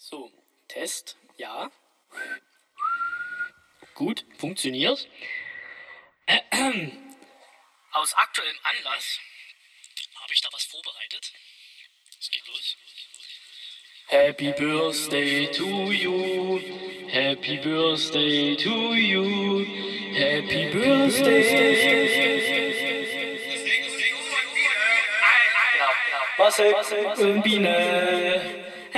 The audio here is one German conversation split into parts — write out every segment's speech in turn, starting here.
So, Test, ja. Gut, funktioniert. Aus aktuellem Anlass habe ich da was vorbereitet. Es geht los. Happy Birthday to you. Happy Birthday to you. Happy Birthday. Marcel und Biene.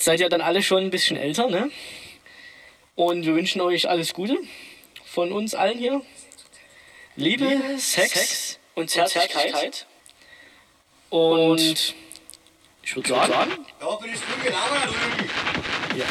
Jetzt seid ihr dann alle schon ein bisschen älter, ne? Und wir wünschen euch alles Gute von uns allen hier. Liebe, Sex, und Zärtlichkeit. Und ich würde sagen, Ja, bin ich Rügen. ja. Ja,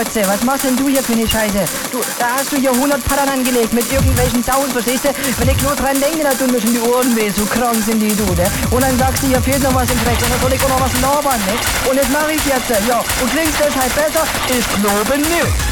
Nimotze, was machst denn du hier für eine Scheiße? Du, da hast du hier 100 Paddern angelegt mit irgendwelchen Sounds, verstehst du? Wenn ich nur dran denke, da tun mir schon die Ohren weh, so krank sind die, du, ne? Und dann sagst du, hier fehlt noch was im Dreck, und dann soll ich auch noch was labern, ne? Und das mache ich jetzt, ja. Und klingt deshalb besser? Ich glaube nicht.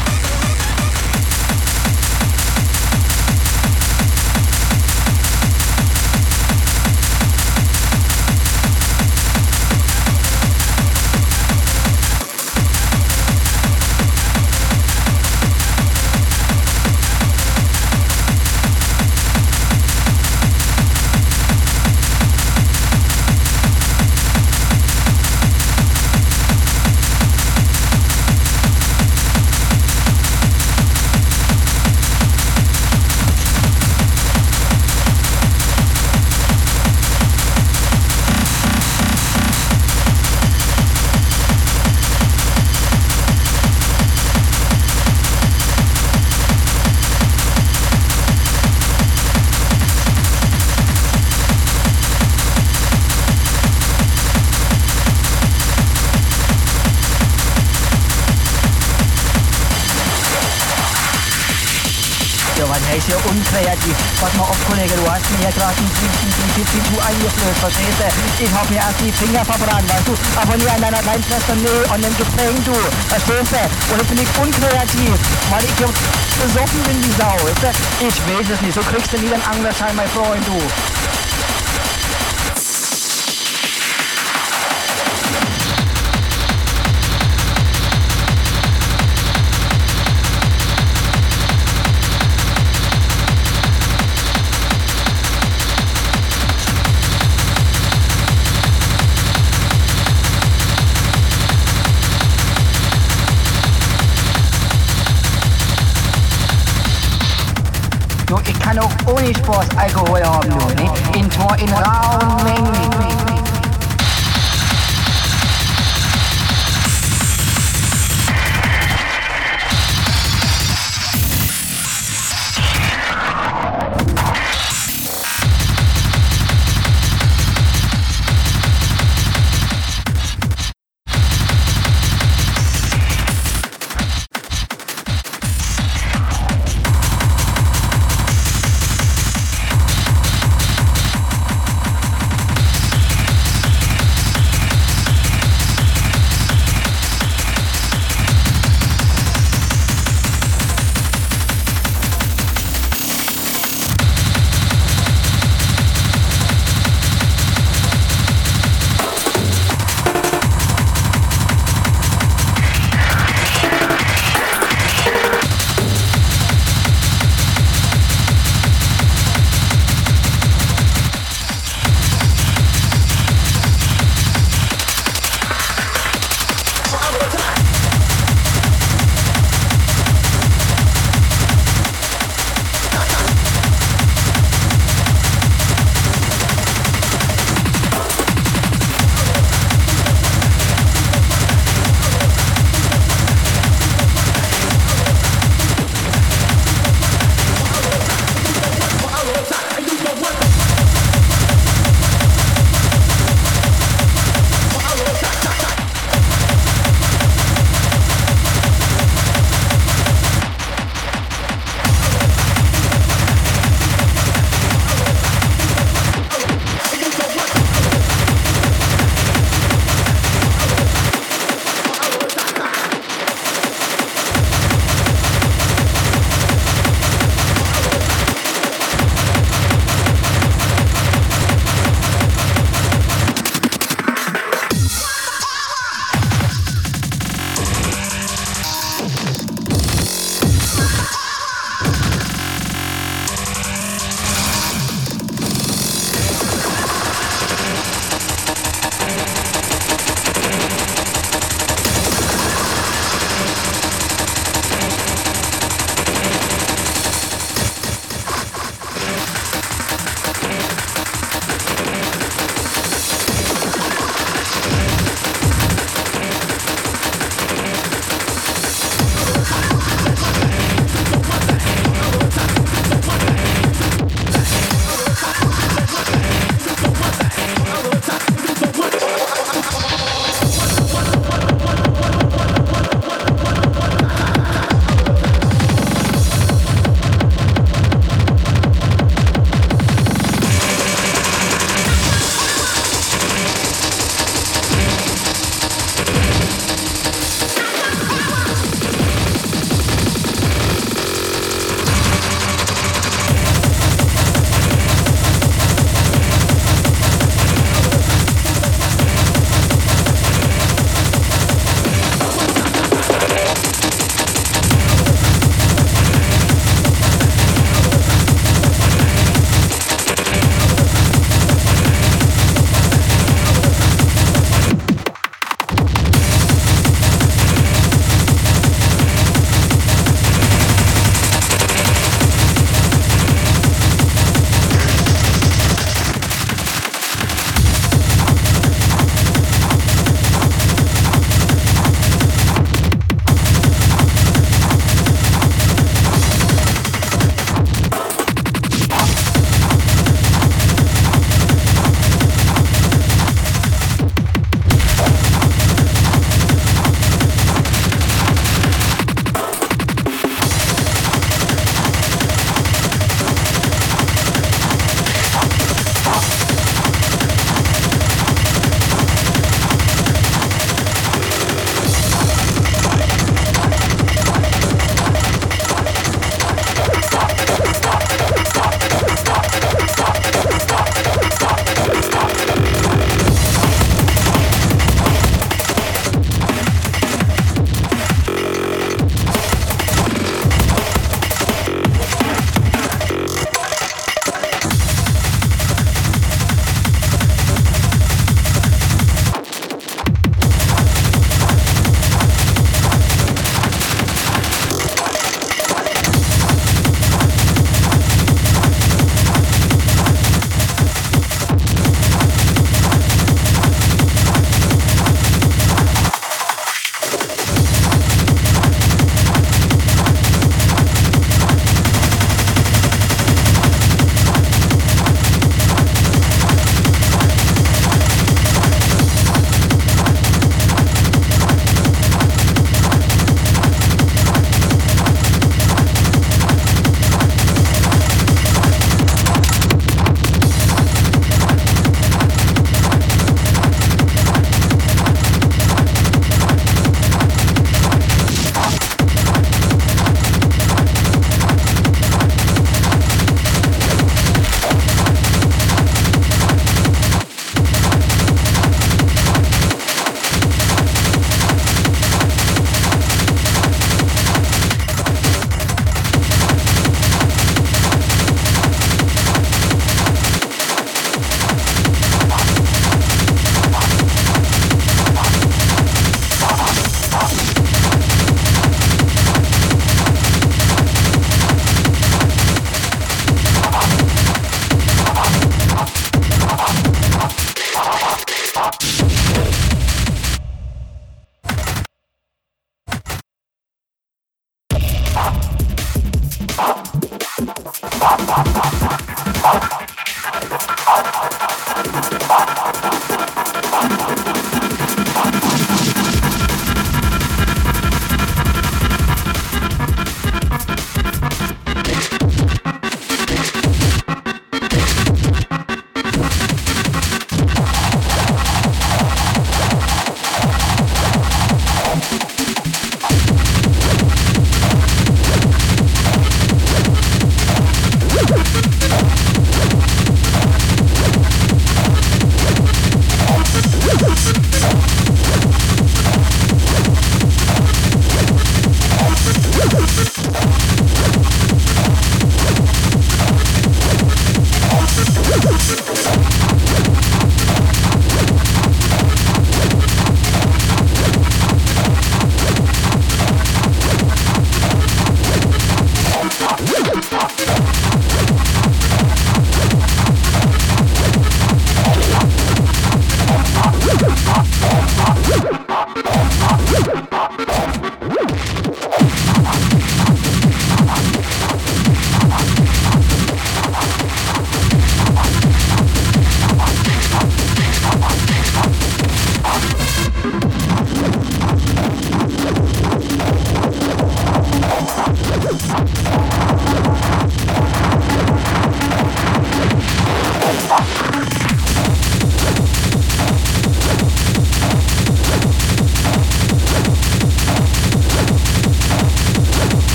Eingeflößt, verstehst du? Ich hab mir erst die Finger verbrannt, weißt du? Aber nie an deiner kleinen Schwester, nee, an dem Getränk, du. Verstehst du? Und jetzt bin ich unkreativ, weil ich jetzt besoffen bin wie Sau, weißt du? Ich weiß es nicht, so kriegst du nie den Anglerschein, mein Freund, du. Ohne Spaß Alkohol haben, ne? In, in rauen Mengen.